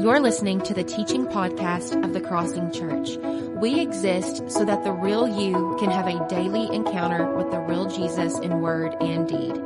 You're listening to the teaching podcast of the Crossing Church. We exist so that the real you can have a daily encounter with the real Jesus in word and deed.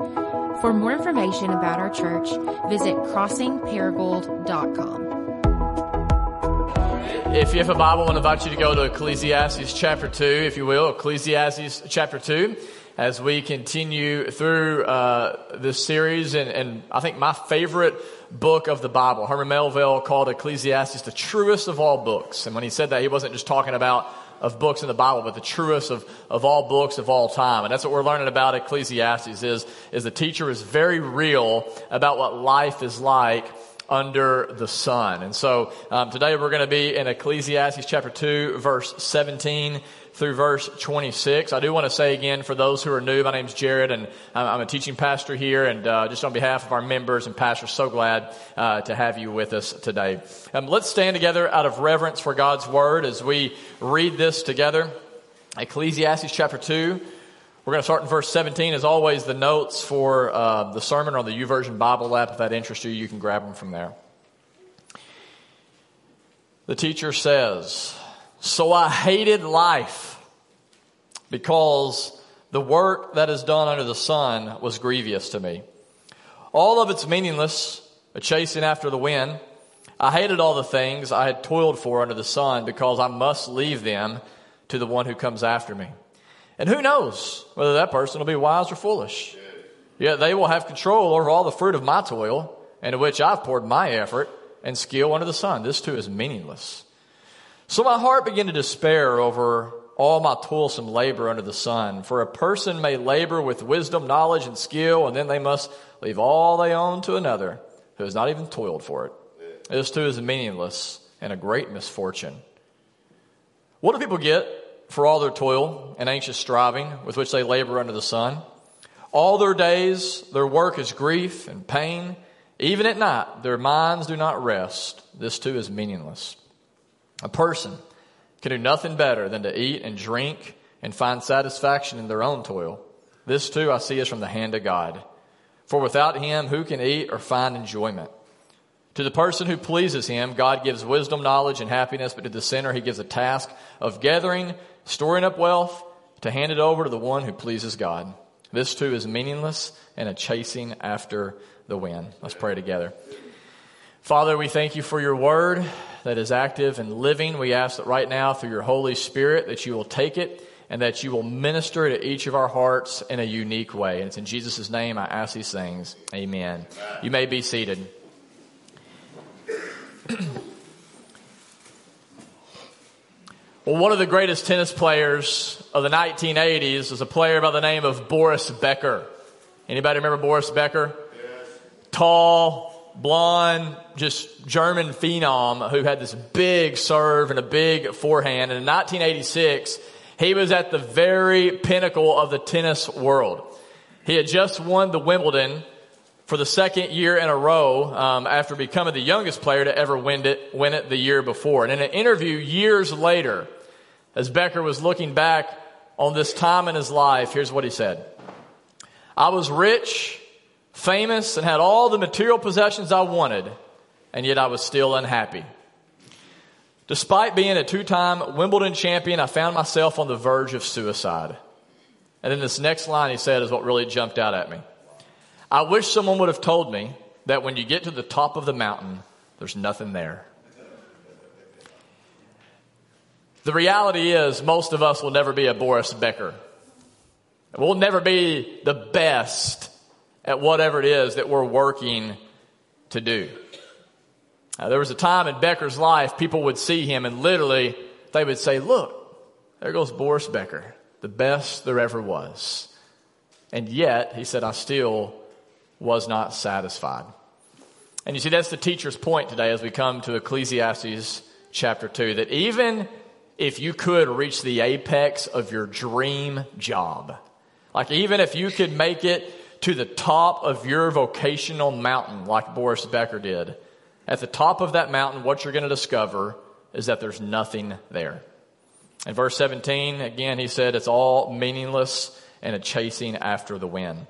For more information about our church, visit crossingparagould.com. If you have a Bible, I invite you to go to Ecclesiastes chapter 2, if you will, Ecclesiastes chapter 2, as we continue through uh, this series. And, and I think my favorite book of the Bible, Herman Melville called Ecclesiastes the truest of all books. And when he said that, he wasn't just talking about of books in the Bible, but the truest of, of all books of all time. And that's what we're learning about Ecclesiastes is, is the teacher is very real about what life is like under the sun. And so um, today we're going to be in Ecclesiastes chapter 2, verse 17 through verse 26. I do want to say again for those who are new, my name's Jared and I'm a teaching pastor here and uh, just on behalf of our members and pastors, so glad uh, to have you with us today. Um, let's stand together out of reverence for God's word as we read this together. Ecclesiastes chapter 2. We're going to start in verse 17. As always, the notes for uh, the sermon are on the YouVersion Bible app. If that interests you, you can grab them from there. The teacher says, So I hated life because the work that is done under the sun was grievous to me. All of it's meaningless, a chasing after the wind. I hated all the things I had toiled for under the sun because I must leave them to the one who comes after me. And who knows whether that person will be wise or foolish. Yet they will have control over all the fruit of my toil, into which I've poured my effort and skill under the sun. This too is meaningless. So my heart began to despair over all my toilsome labor under the sun. For a person may labor with wisdom, knowledge, and skill, and then they must leave all they own to another who has not even toiled for it. This too is meaningless and a great misfortune. What do people get for all their toil and anxious striving with which they labor under the sun? All their days, their work is grief and pain. Even at night, their minds do not rest. This too is meaningless. A person can do nothing better than to eat and drink and find satisfaction in their own toil. This too I see is from the hand of God. For without him, who can eat or find enjoyment? To the person who pleases him, God gives wisdom, knowledge, and happiness, but to the sinner, he gives a task of gathering, storing up wealth, to hand it over to the one who pleases God. This too is meaningless and a chasing after the wind. Let's pray together. Father, we thank you for your word that is active and living. We ask that right now through your Holy Spirit that you will take it and that you will minister to each of our hearts in a unique way. And it's in Jesus' name I ask these things. Amen. You may be seated. well, one of the greatest tennis players of the 1980s was a player by the name of Boris Becker. Anybody remember Boris Becker? Yes. Tall, blonde, just German phenom who had this big serve and a big forehand. And in 1986, he was at the very pinnacle of the tennis world. He had just won the Wimbledon for the second year in a row um, after becoming the youngest player to ever win it, win it the year before. And in an interview years later, as Becker was looking back on this time in his life, here's what he said. I was rich, famous, and had all the material possessions I wanted, and yet I was still unhappy. Despite being a two-time Wimbledon champion, I found myself on the verge of suicide. And then this next line he said is what really jumped out at me. I wish someone would have told me that when you get to the top of the mountain, there's nothing there. The reality is, most of us will never be a Boris Becker. We'll never be the best at whatever it is that we're working to do. There was a time in Becker's life, people would see him and literally they would say, Look, there goes Boris Becker, the best there ever was. And yet, he said, I still was not satisfied. And you see, that's the teacher's point today as we come to Ecclesiastes chapter 2 that even if you could reach the apex of your dream job, like even if you could make it to the top of your vocational mountain, like Boris Becker did, at the top of that mountain, what you're going to discover is that there's nothing there. In verse 17, again, he said it's all meaningless and a chasing after the wind.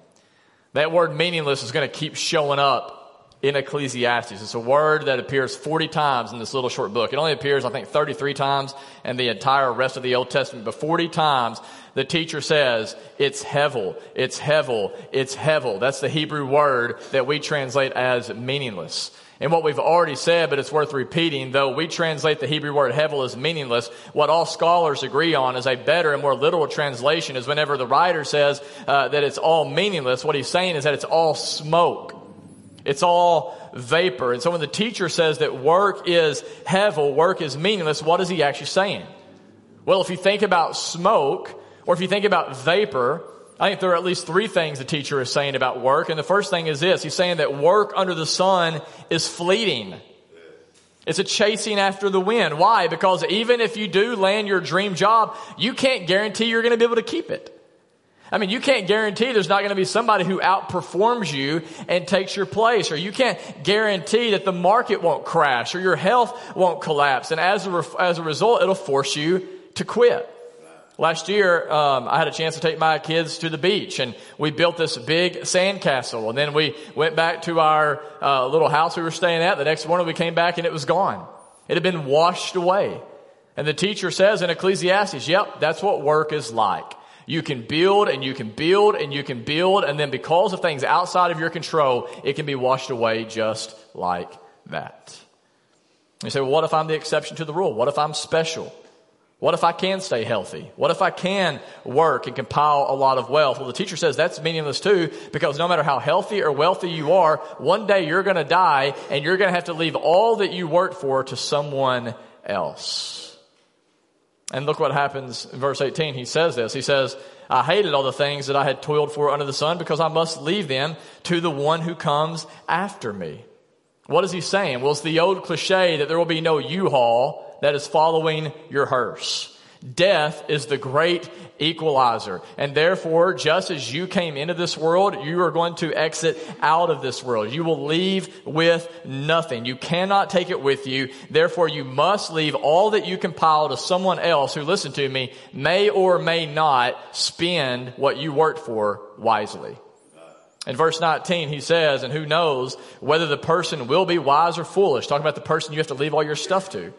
That word meaningless is going to keep showing up in Ecclesiastes. It's a word that appears 40 times in this little short book. It only appears, I think, 33 times in the entire rest of the Old Testament, but 40 times the teacher says, it's hevel, it's hevel, it's hevel. That's the Hebrew word that we translate as meaningless. And what we've already said, but it's worth repeating, though we translate the Hebrew word hevel as meaningless, what all scholars agree on is a better and more literal translation is whenever the writer says uh, that it's all meaningless, what he's saying is that it's all smoke. It's all vapor. And so when the teacher says that work is hevel, work is meaningless, what is he actually saying? Well, if you think about smoke, or if you think about vapor, I think there are at least three things the teacher is saying about work. And the first thing is this. He's saying that work under the sun is fleeting. It's a chasing after the wind. Why? Because even if you do land your dream job, you can't guarantee you're going to be able to keep it. I mean, you can't guarantee there's not going to be somebody who outperforms you and takes your place, or you can't guarantee that the market won't crash or your health won't collapse. And as a, as a result, it'll force you to quit. Last year, um, I had a chance to take my kids to the beach, and we built this big sandcastle. And then we went back to our uh, little house we were staying at. The next morning, we came back, and it was gone. It had been washed away. And the teacher says in Ecclesiastes, "Yep, that's what work is like." You can build and you can build and you can build, and then because of things outside of your control, it can be washed away just like that. You say, well, what if I'm the exception to the rule? What if I'm special? What if I can stay healthy? What if I can work and compile a lot of wealth? Well, the teacher says that's meaningless too because no matter how healthy or wealthy you are, one day you're going to die and you're going to have to leave all that you worked for to someone else. And look what happens in verse 18. He says this. He says, I hated all the things that I had toiled for under the sun because I must leave them to the one who comes after me. What is he saying? Well, it's the old cliche that there will be no U-Haul that is following your hearse. Death is the great equalizer. And therefore, just as you came into this world, you are going to exit out of this world. You will leave with nothing. You cannot take it with you. Therefore, you must leave all that you compile to someone else who, listen to me, may or may not spend what you worked for wisely. In verse 19, he says, and who knows whether the person will be wise or foolish. Talking about the person you have to leave all your stuff to.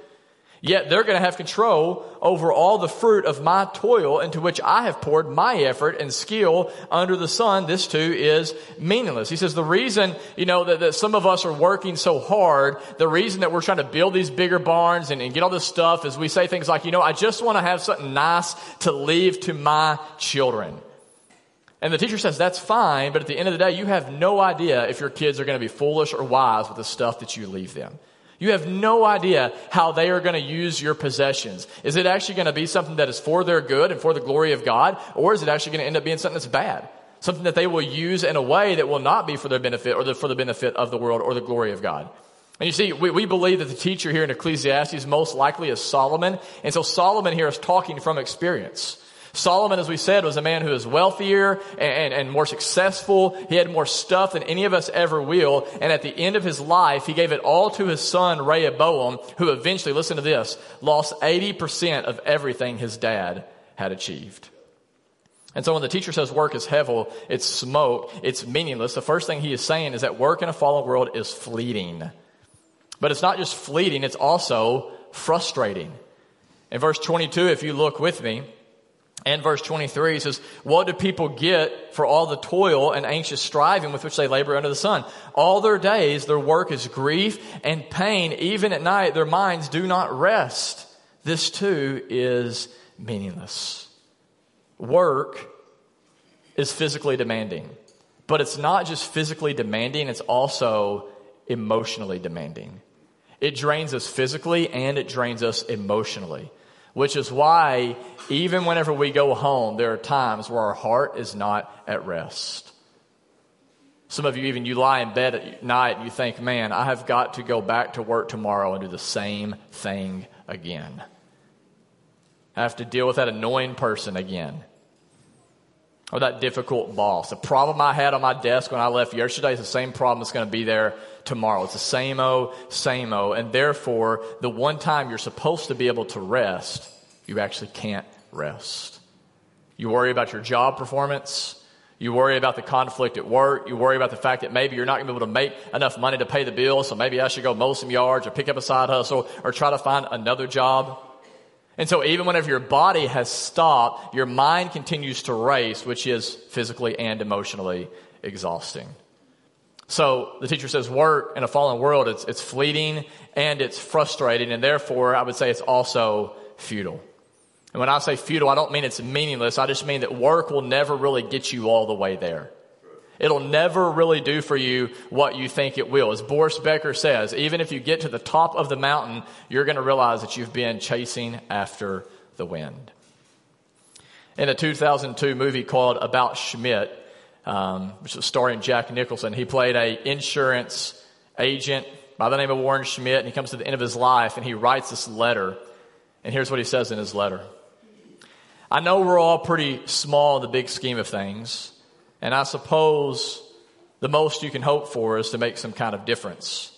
Yet they're going to have control over all the fruit of my toil into which I have poured my effort and skill under the sun. This too is meaningless. He says the reason, you know, that, that some of us are working so hard, the reason that we're trying to build these bigger barns and, and get all this stuff is we say things like, you know, I just want to have something nice to leave to my children. And the teacher says that's fine, but at the end of the day, you have no idea if your kids are going to be foolish or wise with the stuff that you leave them. You have no idea how they are going to use your possessions. Is it actually going to be something that is for their good and for the glory of God? Or is it actually going to end up being something that's bad? Something that they will use in a way that will not be for their benefit or the, for the benefit of the world or the glory of God. And you see, we, we believe that the teacher here in Ecclesiastes most likely is Solomon. And so Solomon here is talking from experience. Solomon, as we said, was a man who was wealthier and, and, and, more successful. He had more stuff than any of us ever will. And at the end of his life, he gave it all to his son, Rehoboam, who eventually, listen to this, lost 80% of everything his dad had achieved. And so when the teacher says work is hevel, it's smoke, it's meaningless, the first thing he is saying is that work in a fallen world is fleeting. But it's not just fleeting, it's also frustrating. In verse 22, if you look with me, and verse 23 says, What do people get for all the toil and anxious striving with which they labor under the sun? All their days, their work is grief and pain. Even at night, their minds do not rest. This too is meaningless. Work is physically demanding, but it's not just physically demanding, it's also emotionally demanding. It drains us physically and it drains us emotionally. Which is why even whenever we go home, there are times where our heart is not at rest. Some of you even, you lie in bed at night and you think, man, I have got to go back to work tomorrow and do the same thing again. I have to deal with that annoying person again. Or that difficult boss. The problem I had on my desk when I left yesterday is the same problem that's going to be there tomorrow. It's the same o, same o. And therefore, the one time you're supposed to be able to rest, you actually can't rest. You worry about your job performance. You worry about the conflict at work. You worry about the fact that maybe you're not going to be able to make enough money to pay the bills, so maybe I should go mow some yards or pick up a side hustle or try to find another job. And so even whenever your body has stopped, your mind continues to race, which is physically and emotionally exhausting. So the teacher says work in a fallen world, it's, it's fleeting and it's frustrating, and therefore I would say it's also futile. And when I say futile, I don't mean it's meaningless. I just mean that work will never really get you all the way there. It'll never really do for you what you think it will. As Boris Becker says, even if you get to the top of the mountain, you're going to realize that you've been chasing after the wind. In a 2002 movie called About Schmidt, um, which was starring Jack Nicholson, he played a insurance agent by the name of Warren Schmidt, and he comes to the end of his life and he writes this letter. And here's what he says in his letter. I know we're all pretty small in the big scheme of things, and I suppose the most you can hope for is to make some kind of difference.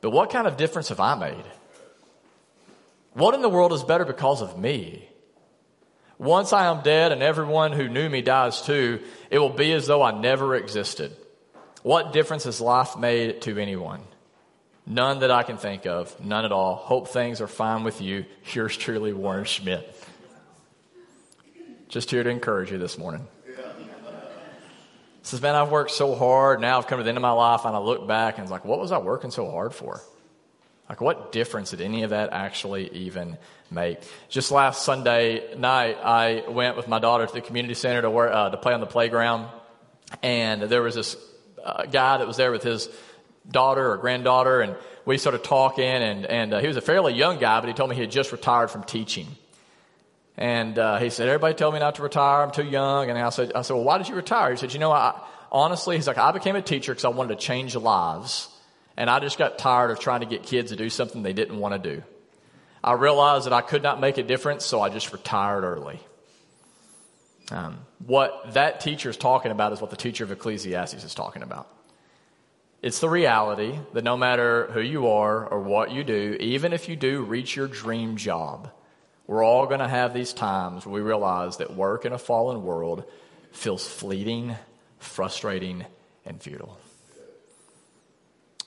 But what kind of difference have I made? What in the world is better because of me? Once I am dead and everyone who knew me dies too, it will be as though I never existed. What difference has life made to anyone? None that I can think of. None at all. Hope things are fine with you. Yours truly, Warren Schmidt. Just here to encourage you this morning. Says, man, I've worked so hard. Now I've come to the end of my life and I look back and it's like, what was I working so hard for? Like, what difference did any of that actually even make? Just last Sunday night, I went with my daughter to the community center to, work, uh, to play on the playground. And there was this uh, guy that was there with his daughter or granddaughter. And we started talking. And, and uh, he was a fairly young guy, but he told me he had just retired from teaching. And uh, he said, everybody told me not to retire. I'm too young. And I said, I said, well, why did you retire? He said, you know, I, honestly, he's like, I became a teacher because I wanted to change lives. And I just got tired of trying to get kids to do something they didn't want to do. I realized that I could not make a difference, so I just retired early. Um, what that teacher is talking about is what the teacher of Ecclesiastes is talking about. It's the reality that no matter who you are or what you do, even if you do reach your dream job, we're all going to have these times where we realize that work in a fallen world feels fleeting, frustrating, and futile.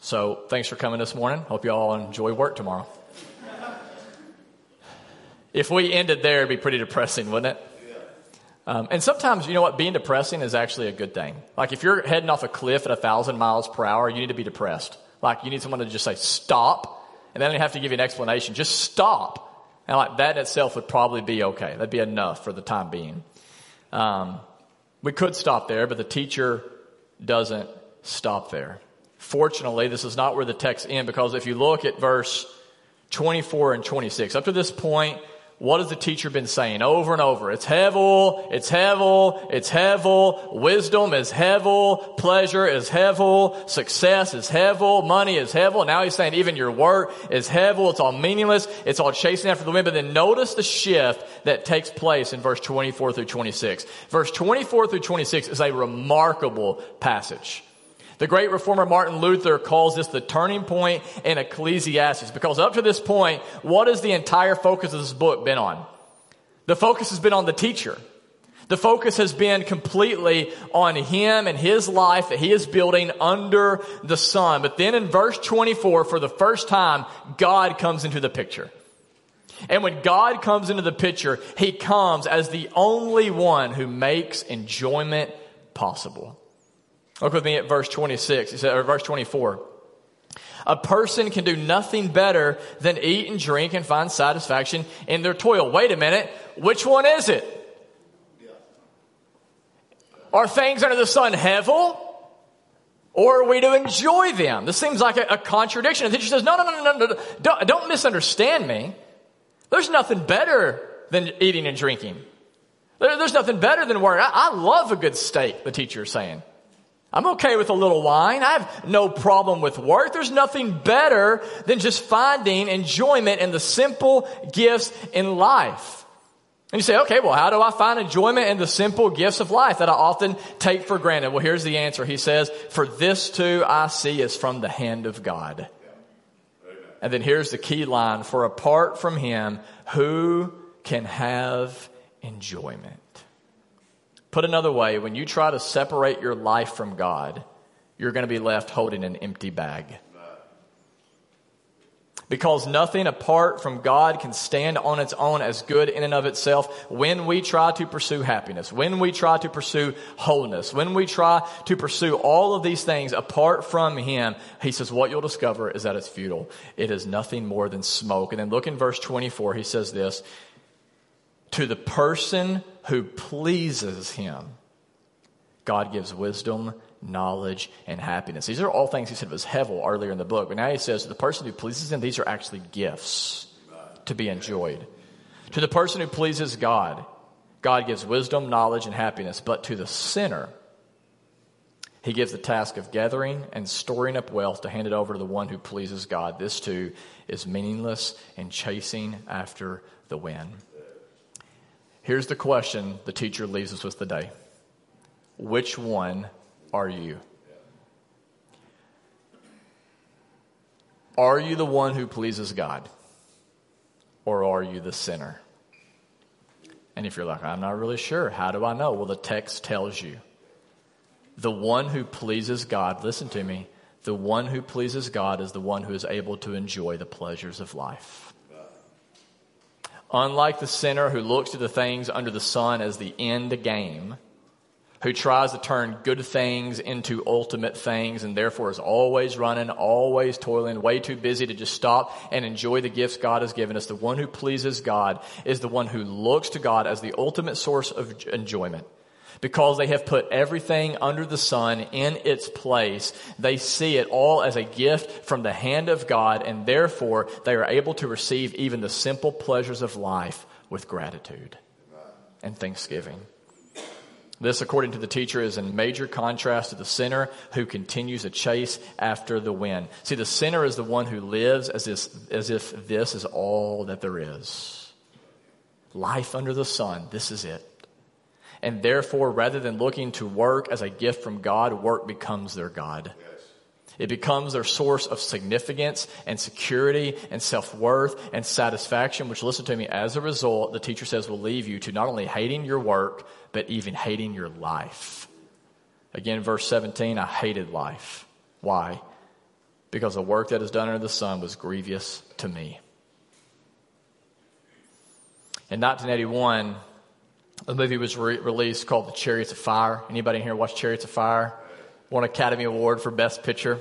So, thanks for coming this morning. Hope you all enjoy work tomorrow. if we ended there, it'd be pretty depressing, wouldn't it? Um, and sometimes, you know what, being depressing is actually a good thing. Like if you're heading off a cliff at a thousand miles per hour, you need to be depressed. Like you need someone to just say, stop. And they have to give you an explanation. Just stop. And like that itself would probably be okay. That'd be enough for the time being. Um, we could stop there, but the teacher doesn't stop there. Fortunately, this is not where the text ends because if you look at verse 24 and 26, up to this point, what has the teacher been saying over and over? It's hevel, it's hevel, it's hevel, wisdom is hevel, pleasure is hevel, success is hevel, money is hevel. Now he's saying even your work is hevel, it's all meaningless, it's all chasing after the wind. But then notice the shift that takes place in verse 24 through 26. Verse 24 through 26 is a remarkable passage. The great reformer Martin Luther calls this the turning point in Ecclesiastes because up to this point, what has the entire focus of this book been on? The focus has been on the teacher. The focus has been completely on him and his life that he is building under the sun. But then in verse 24, for the first time, God comes into the picture. And when God comes into the picture, he comes as the only one who makes enjoyment possible. Look with me at verse 26, he said, or verse 24. A person can do nothing better than eat and drink and find satisfaction in their toil. Wait a minute. Which one is it? Are things under the sun hevel? Or are we to enjoy them? This seems like a, a contradiction. And the teacher says, no, no, no, no, no, no. Don't, don't misunderstand me. There's nothing better than eating and drinking. There, there's nothing better than work. I, I love a good steak, the teacher is saying. I'm okay with a little wine. I have no problem with work. There's nothing better than just finding enjoyment in the simple gifts in life. And you say, okay, well, how do I find enjoyment in the simple gifts of life that I often take for granted? Well, here's the answer. He says, for this too I see is from the hand of God. And then here's the key line. For apart from him, who can have enjoyment? Put another way, when you try to separate your life from God, you're going to be left holding an empty bag. Because nothing apart from God can stand on its own as good in and of itself when we try to pursue happiness, when we try to pursue wholeness, when we try to pursue all of these things apart from Him, He says what you'll discover is that it's futile. It is nothing more than smoke. And then look in verse 24, He says this, to the person who pleases Him, God gives wisdom knowledge, and happiness. These are all things he said was hevel earlier in the book, but now he says to the person who pleases him, these are actually gifts to be enjoyed. To the person who pleases God, God gives wisdom, knowledge, and happiness, but to the sinner, he gives the task of gathering and storing up wealth to hand it over to the one who pleases God. This too is meaningless and chasing after the wind. Here's the question the teacher leaves us with today Which one are you? Are you the one who pleases God? Or are you the sinner? And if you're like, I'm not really sure, how do I know? Well, the text tells you. The one who pleases God, listen to me, the one who pleases God is the one who is able to enjoy the pleasures of life. Unlike the sinner who looks to the things under the sun as the end game, who tries to turn good things into ultimate things and therefore is always running, always toiling, way too busy to just stop and enjoy the gifts God has given us. The one who pleases God is the one who looks to God as the ultimate source of enjoyment. Because they have put everything under the sun in its place, they see it all as a gift from the hand of God, and therefore they are able to receive even the simple pleasures of life with gratitude and thanksgiving. This, according to the teacher, is in major contrast to the sinner who continues a chase after the wind. See, the sinner is the one who lives as if, as if this is all that there is. Life under the sun, this is it. And therefore, rather than looking to work as a gift from God, work becomes their God. It becomes their source of significance and security and self-worth and satisfaction, which listen to me, as a result, the teacher says will leave you to not only hating your work, but even hating your life. Again, verse 17, I hated life. Why? Because the work that is done under the sun was grievous to me. In 1981, a movie was re- released called The Chariots of Fire. Anybody in here watch Chariots of Fire? won Academy Award for Best Picture.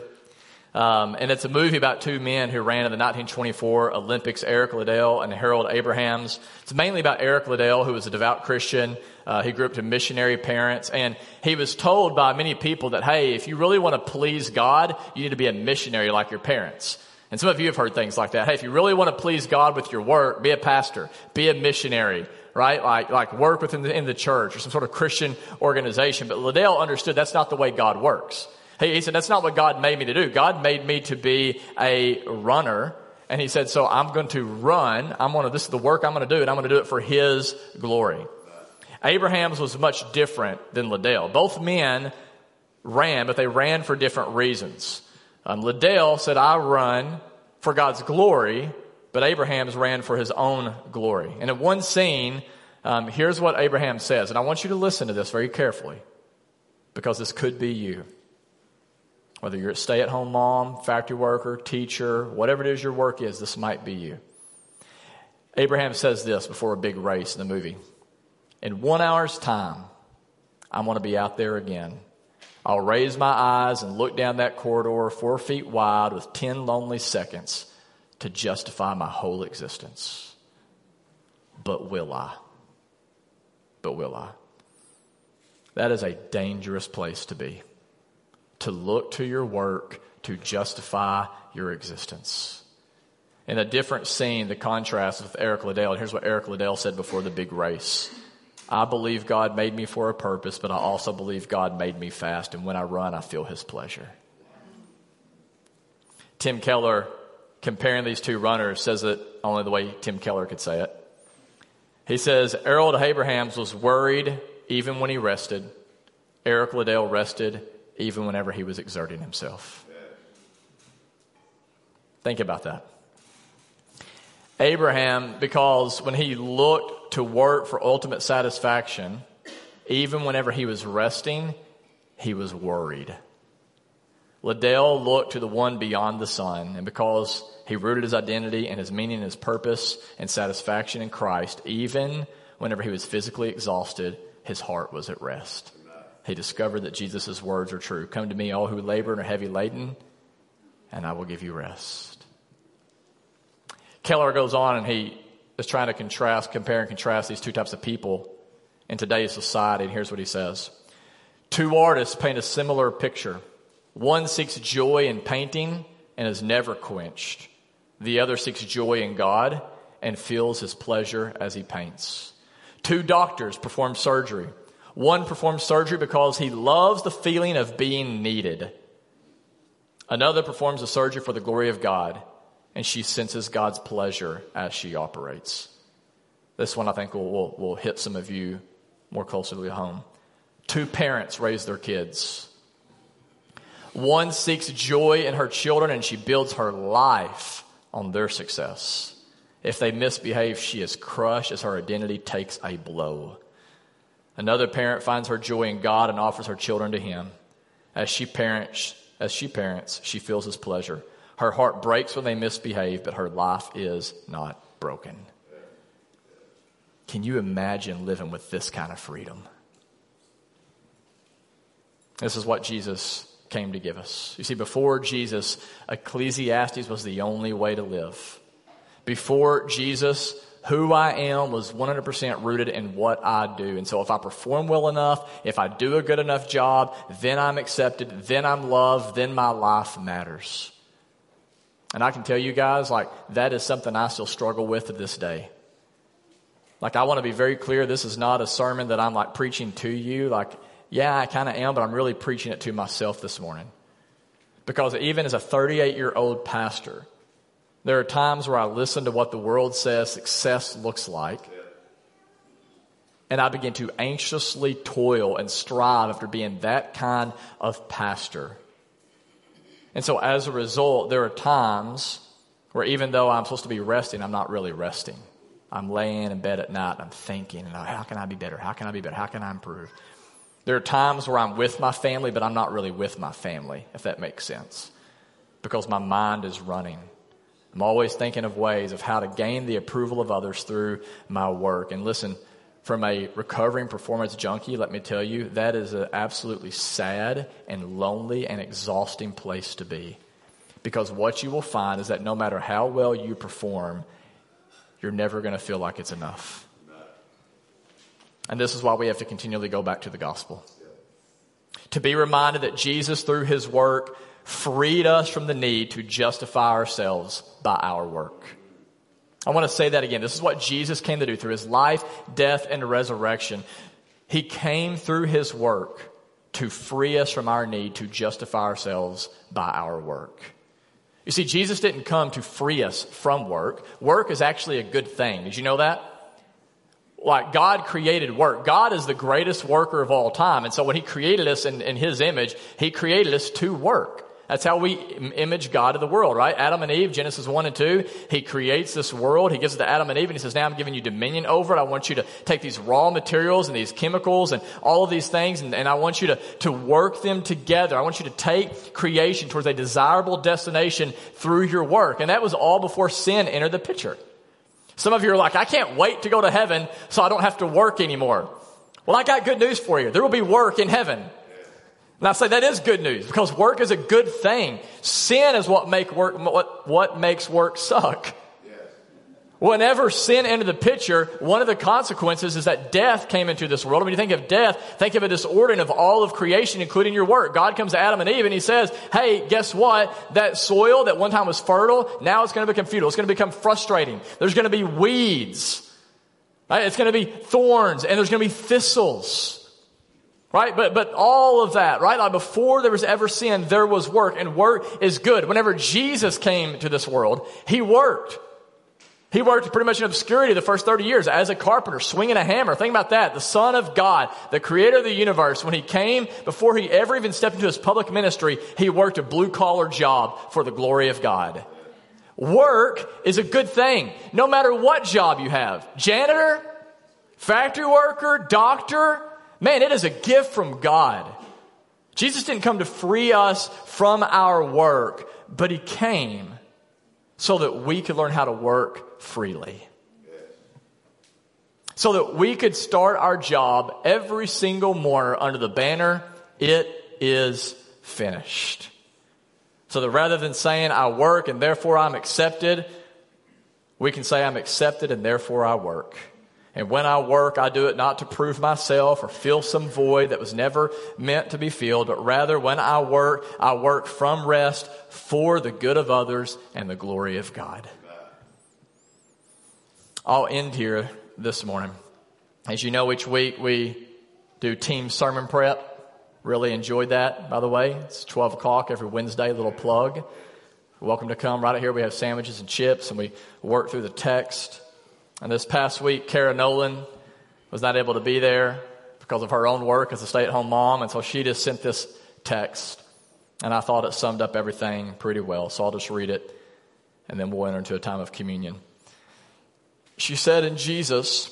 Um, and it's a movie about two men who ran in the 1924 Olympics, Eric Liddell and Harold Abrahams. It's mainly about Eric Liddell, who was a devout Christian. Uh, he grew up to missionary parents, and he was told by many people that, hey, if you really want to please God, you need to be a missionary like your parents. And some of you have heard things like that. Hey, if you really want to please God with your work, be a pastor, be a missionary, right? Like, like work within the, in the church or some sort of Christian organization. But Liddell understood that's not the way God works. He, he said, that's not what God made me to do. God made me to be a runner. And he said, so I'm going to run. I'm going to, this is the work I'm going to do and I'm going to do it for his glory. Abrahams was much different than Liddell. Both men ran, but they ran for different reasons. Um, Liddell said, I run for God's glory, but Abrahams ran for his own glory. And in one scene, um, here's what Abraham says, and I want you to listen to this very carefully because this could be you. Whether you're a stay at home mom, factory worker, teacher, whatever it is your work is, this might be you. Abraham says this before a big race in the movie In one hour's time, I'm going to be out there again. I'll raise my eyes and look down that corridor four feet wide with 10 lonely seconds to justify my whole existence. But will I? But will I? That is a dangerous place to be. To look to your work to justify your existence. In a different scene, the contrast with Eric Liddell, and here's what Eric Liddell said before the big race. I believe God made me for a purpose, but I also believe God made me fast, and when I run, I feel His pleasure. Tim Keller comparing these two runners says it only the way Tim Keller could say it. He says, Harold Abrahams was worried even when he rested. Eric Liddell rested even whenever he was exerting himself. Think about that. Abraham, because when he looked to work for ultimate satisfaction, even whenever he was resting, he was worried. Liddell looked to the one beyond the sun, and because he rooted his identity and his meaning and his purpose and satisfaction in Christ, even whenever he was physically exhausted, his heart was at rest. He discovered that Jesus' words are true. Come to me, all who labor and are heavy laden, and I will give you rest. Keller goes on and he is trying to contrast, compare and contrast these two types of people in today's society. And here's what he says. Two artists paint a similar picture. One seeks joy in painting and is never quenched. The other seeks joy in God and feels his pleasure as he paints. Two doctors perform surgery. One performs surgery because he loves the feeling of being needed. Another performs the surgery for the glory of God, and she senses God's pleasure as she operates. This one I think will, will, will hit some of you more closely home. Two parents raise their kids. One seeks joy in her children and she builds her life on their success. If they misbehave, she is crushed as her identity takes a blow. Another parent finds her joy in God and offers her children to him. As she parents, as she parents, she feels his pleasure. Her heart breaks when they misbehave, but her life is not broken. Can you imagine living with this kind of freedom? This is what Jesus came to give us. You see, before Jesus, Ecclesiastes was the only way to live. Before Jesus, who I am was 100% rooted in what I do. And so if I perform well enough, if I do a good enough job, then I'm accepted, then I'm loved, then my life matters. And I can tell you guys, like, that is something I still struggle with to this day. Like, I want to be very clear. This is not a sermon that I'm like preaching to you. Like, yeah, I kind of am, but I'm really preaching it to myself this morning. Because even as a 38 year old pastor, there are times where I listen to what the world says success looks like. And I begin to anxiously toil and strive after being that kind of pastor. And so as a result, there are times where even though I'm supposed to be resting, I'm not really resting. I'm laying in bed at night, I'm thinking, how can I be better? How can I be better? How can I improve? There are times where I'm with my family, but I'm not really with my family, if that makes sense. Because my mind is running. I'm always thinking of ways of how to gain the approval of others through my work. And listen, from a recovering performance junkie, let me tell you, that is an absolutely sad and lonely and exhausting place to be. Because what you will find is that no matter how well you perform, you're never going to feel like it's enough. And this is why we have to continually go back to the gospel. To be reminded that Jesus, through his work, freed us from the need to justify ourselves by our work. I want to say that again. This is what Jesus came to do through his life, death, and resurrection. He came through his work to free us from our need to justify ourselves by our work. You see, Jesus didn't come to free us from work. Work is actually a good thing. Did you know that? Like God created work. God is the greatest worker of all time. And so when he created us in, in his image, he created us to work. That's how we image God to the world, right? Adam and Eve, Genesis 1 and 2, He creates this world. He gives it to Adam and Eve and He says, now I'm giving you dominion over it. I want you to take these raw materials and these chemicals and all of these things and, and I want you to, to work them together. I want you to take creation towards a desirable destination through your work. And that was all before sin entered the picture. Some of you are like, I can't wait to go to heaven so I don't have to work anymore. Well, I got good news for you. There will be work in heaven. And I say that is good news because work is a good thing. Sin is what make work what, what makes work suck. Whenever sin entered the picture, one of the consequences is that death came into this world. When you think of death, think of a disordering of all of creation, including your work. God comes to Adam and Eve and he says, Hey, guess what? That soil that one time was fertile, now it's going to become futile. It's going to become frustrating. There's going to be weeds. Right? It's going to be thorns and there's going to be thistles. Right? But, but all of that, right? Like before there was ever sin, there was work and work is good. Whenever Jesus came to this world, he worked. He worked pretty much in obscurity the first 30 years as a carpenter, swinging a hammer. Think about that. The Son of God, the creator of the universe, when he came, before he ever even stepped into his public ministry, he worked a blue collar job for the glory of God. Work is a good thing, no matter what job you have. Janitor, factory worker, doctor, Man, it is a gift from God. Jesus didn't come to free us from our work, but he came so that we could learn how to work freely. So that we could start our job every single morning under the banner, it is finished. So that rather than saying I work and therefore I'm accepted, we can say I'm accepted and therefore I work. And when I work, I do it not to prove myself or fill some void that was never meant to be filled, but rather when I work, I work from rest for the good of others and the glory of God. I'll end here this morning. As you know, each week we do team sermon prep. Really enjoyed that, by the way. It's 12 o'clock every Wednesday, little plug. welcome to come right here. We have sandwiches and chips and we work through the text. And this past week, Kara Nolan was not able to be there because of her own work as a stay at home mom. And so she just sent this text. And I thought it summed up everything pretty well. So I'll just read it and then we'll enter into a time of communion. She said, In Jesus,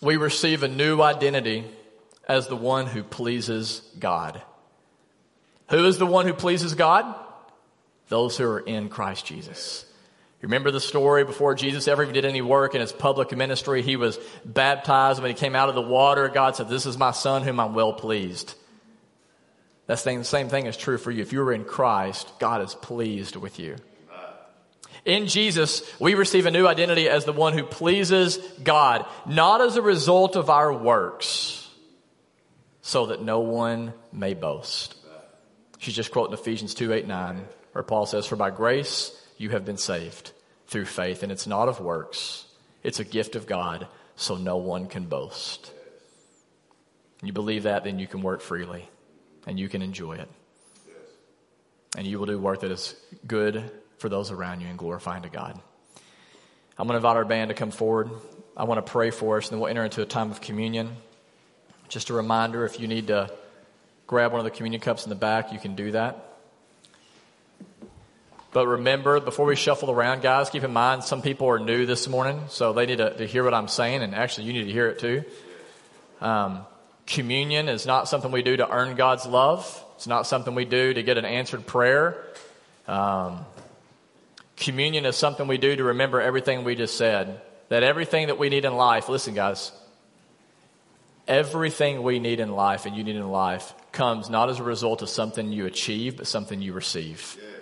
we receive a new identity as the one who pleases God. Who is the one who pleases God? Those who are in Christ Jesus. You remember the story before Jesus ever did any work in his public ministry? He was baptized. When he came out of the water, God said, This is my son whom I'm well pleased. That same, same thing is true for you. If you are in Christ, God is pleased with you. In Jesus, we receive a new identity as the one who pleases God, not as a result of our works, so that no one may boast. She's just quoting Ephesians 2 8 9, where Paul says, For by grace you have been saved through faith, and it's not of works, it's a gift of God, so no one can boast. You believe that, then you can work freely and you can enjoy it. And you will do work that is good for those around you and glorifying to God. I'm going to invite our band to come forward. I want to pray for us, and then we'll enter into a time of communion. Just a reminder if you need to grab one of the communion cups in the back, you can do that. But remember, before we shuffle around, guys, keep in mind some people are new this morning, so they need to, to hear what I'm saying, and actually, you need to hear it too. Um, communion is not something we do to earn God's love. It's not something we do to get an answered prayer. Um, communion is something we do to remember everything we just said. That everything that we need in life, listen, guys, everything we need in life and you need in life comes not as a result of something you achieve, but something you receive. Yeah.